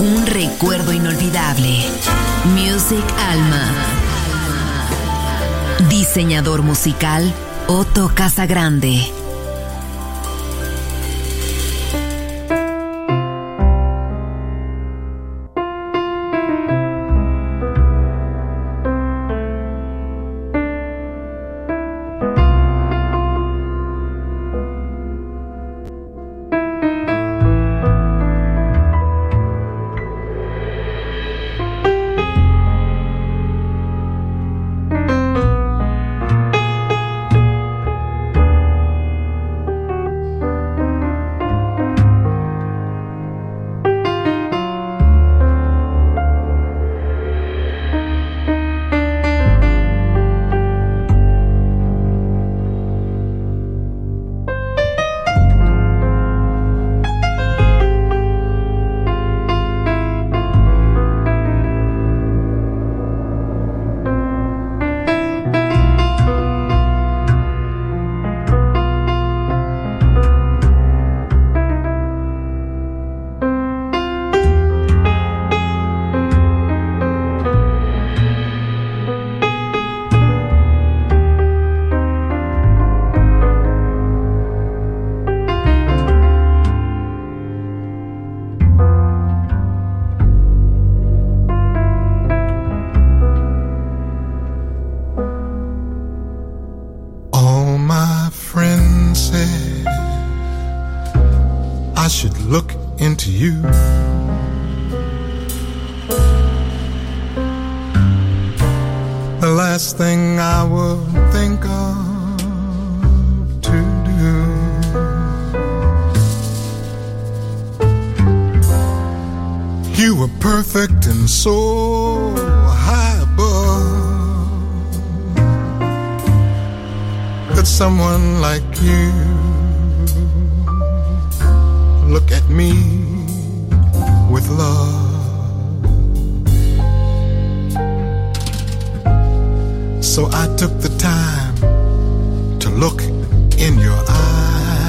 Un recuerdo inolvidable. Music Alma. Diseñador musical Otto Casagrande. look into you. The last thing I would think of to do. You were perfect and so high above that someone like you me with love. So I took the time to look in your eyes.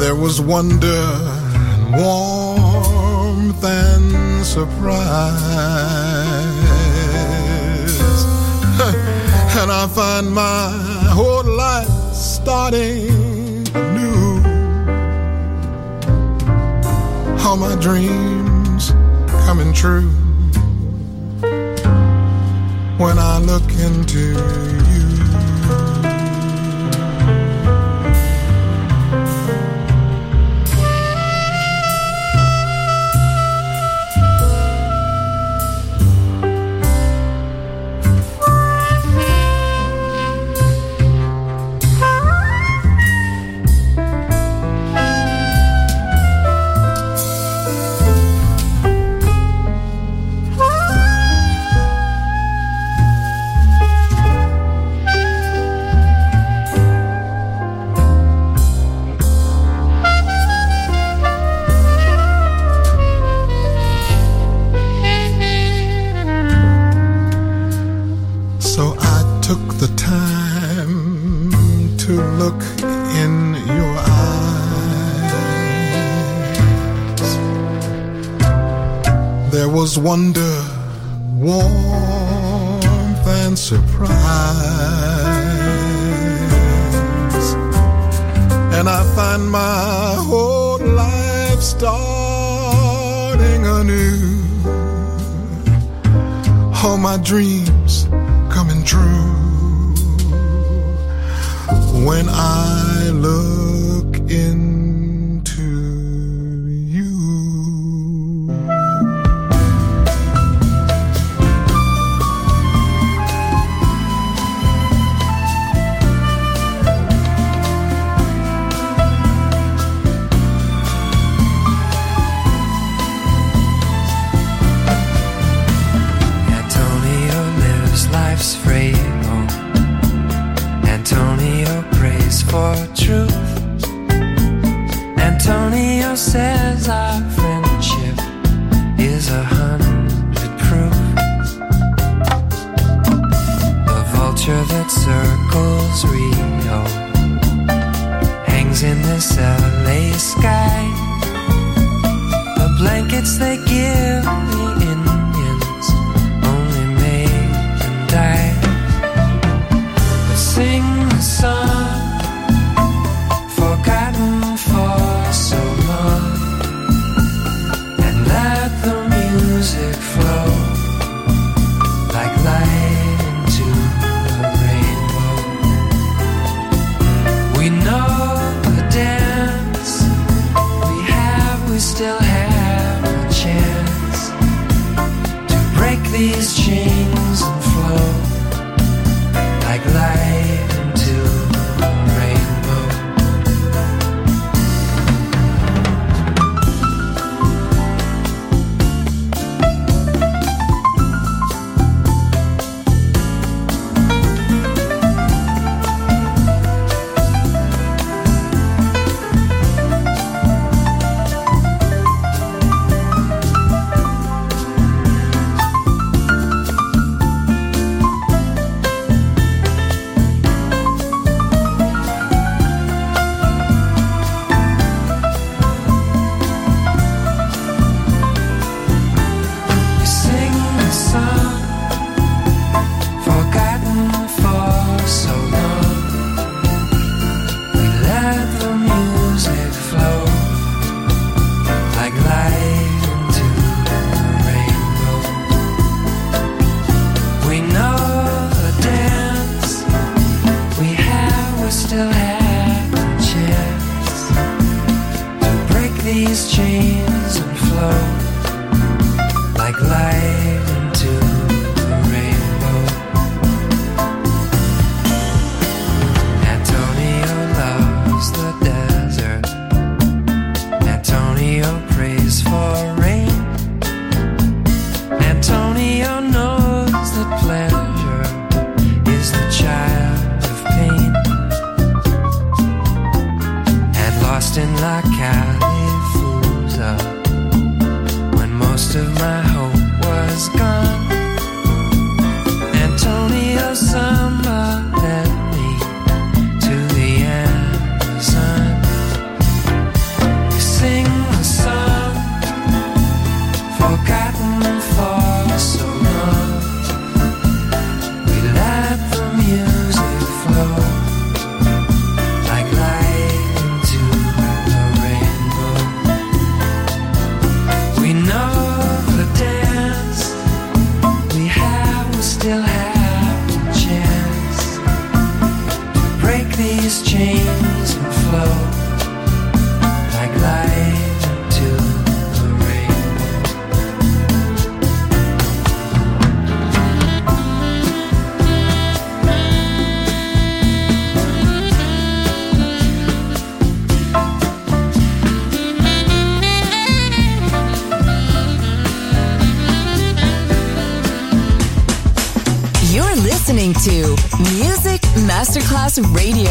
There was wonder and warmth and surprise. and I find my whole life starting new. All my dreams coming true when I look into you. was wonder, warmth, and surprise. And I find my whole life starting anew. All my dreams coming true when I break these Radio,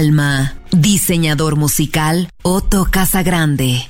Alma. Diseñador musical Otto Casagrande.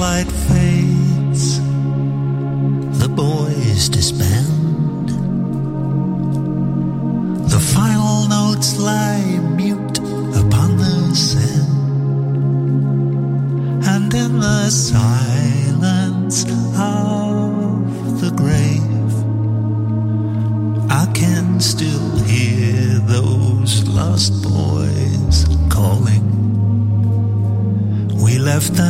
light fades, the boys disband. The final notes lie mute upon the sand, and in the silence of the grave, I can still hear those lost boys calling. We left them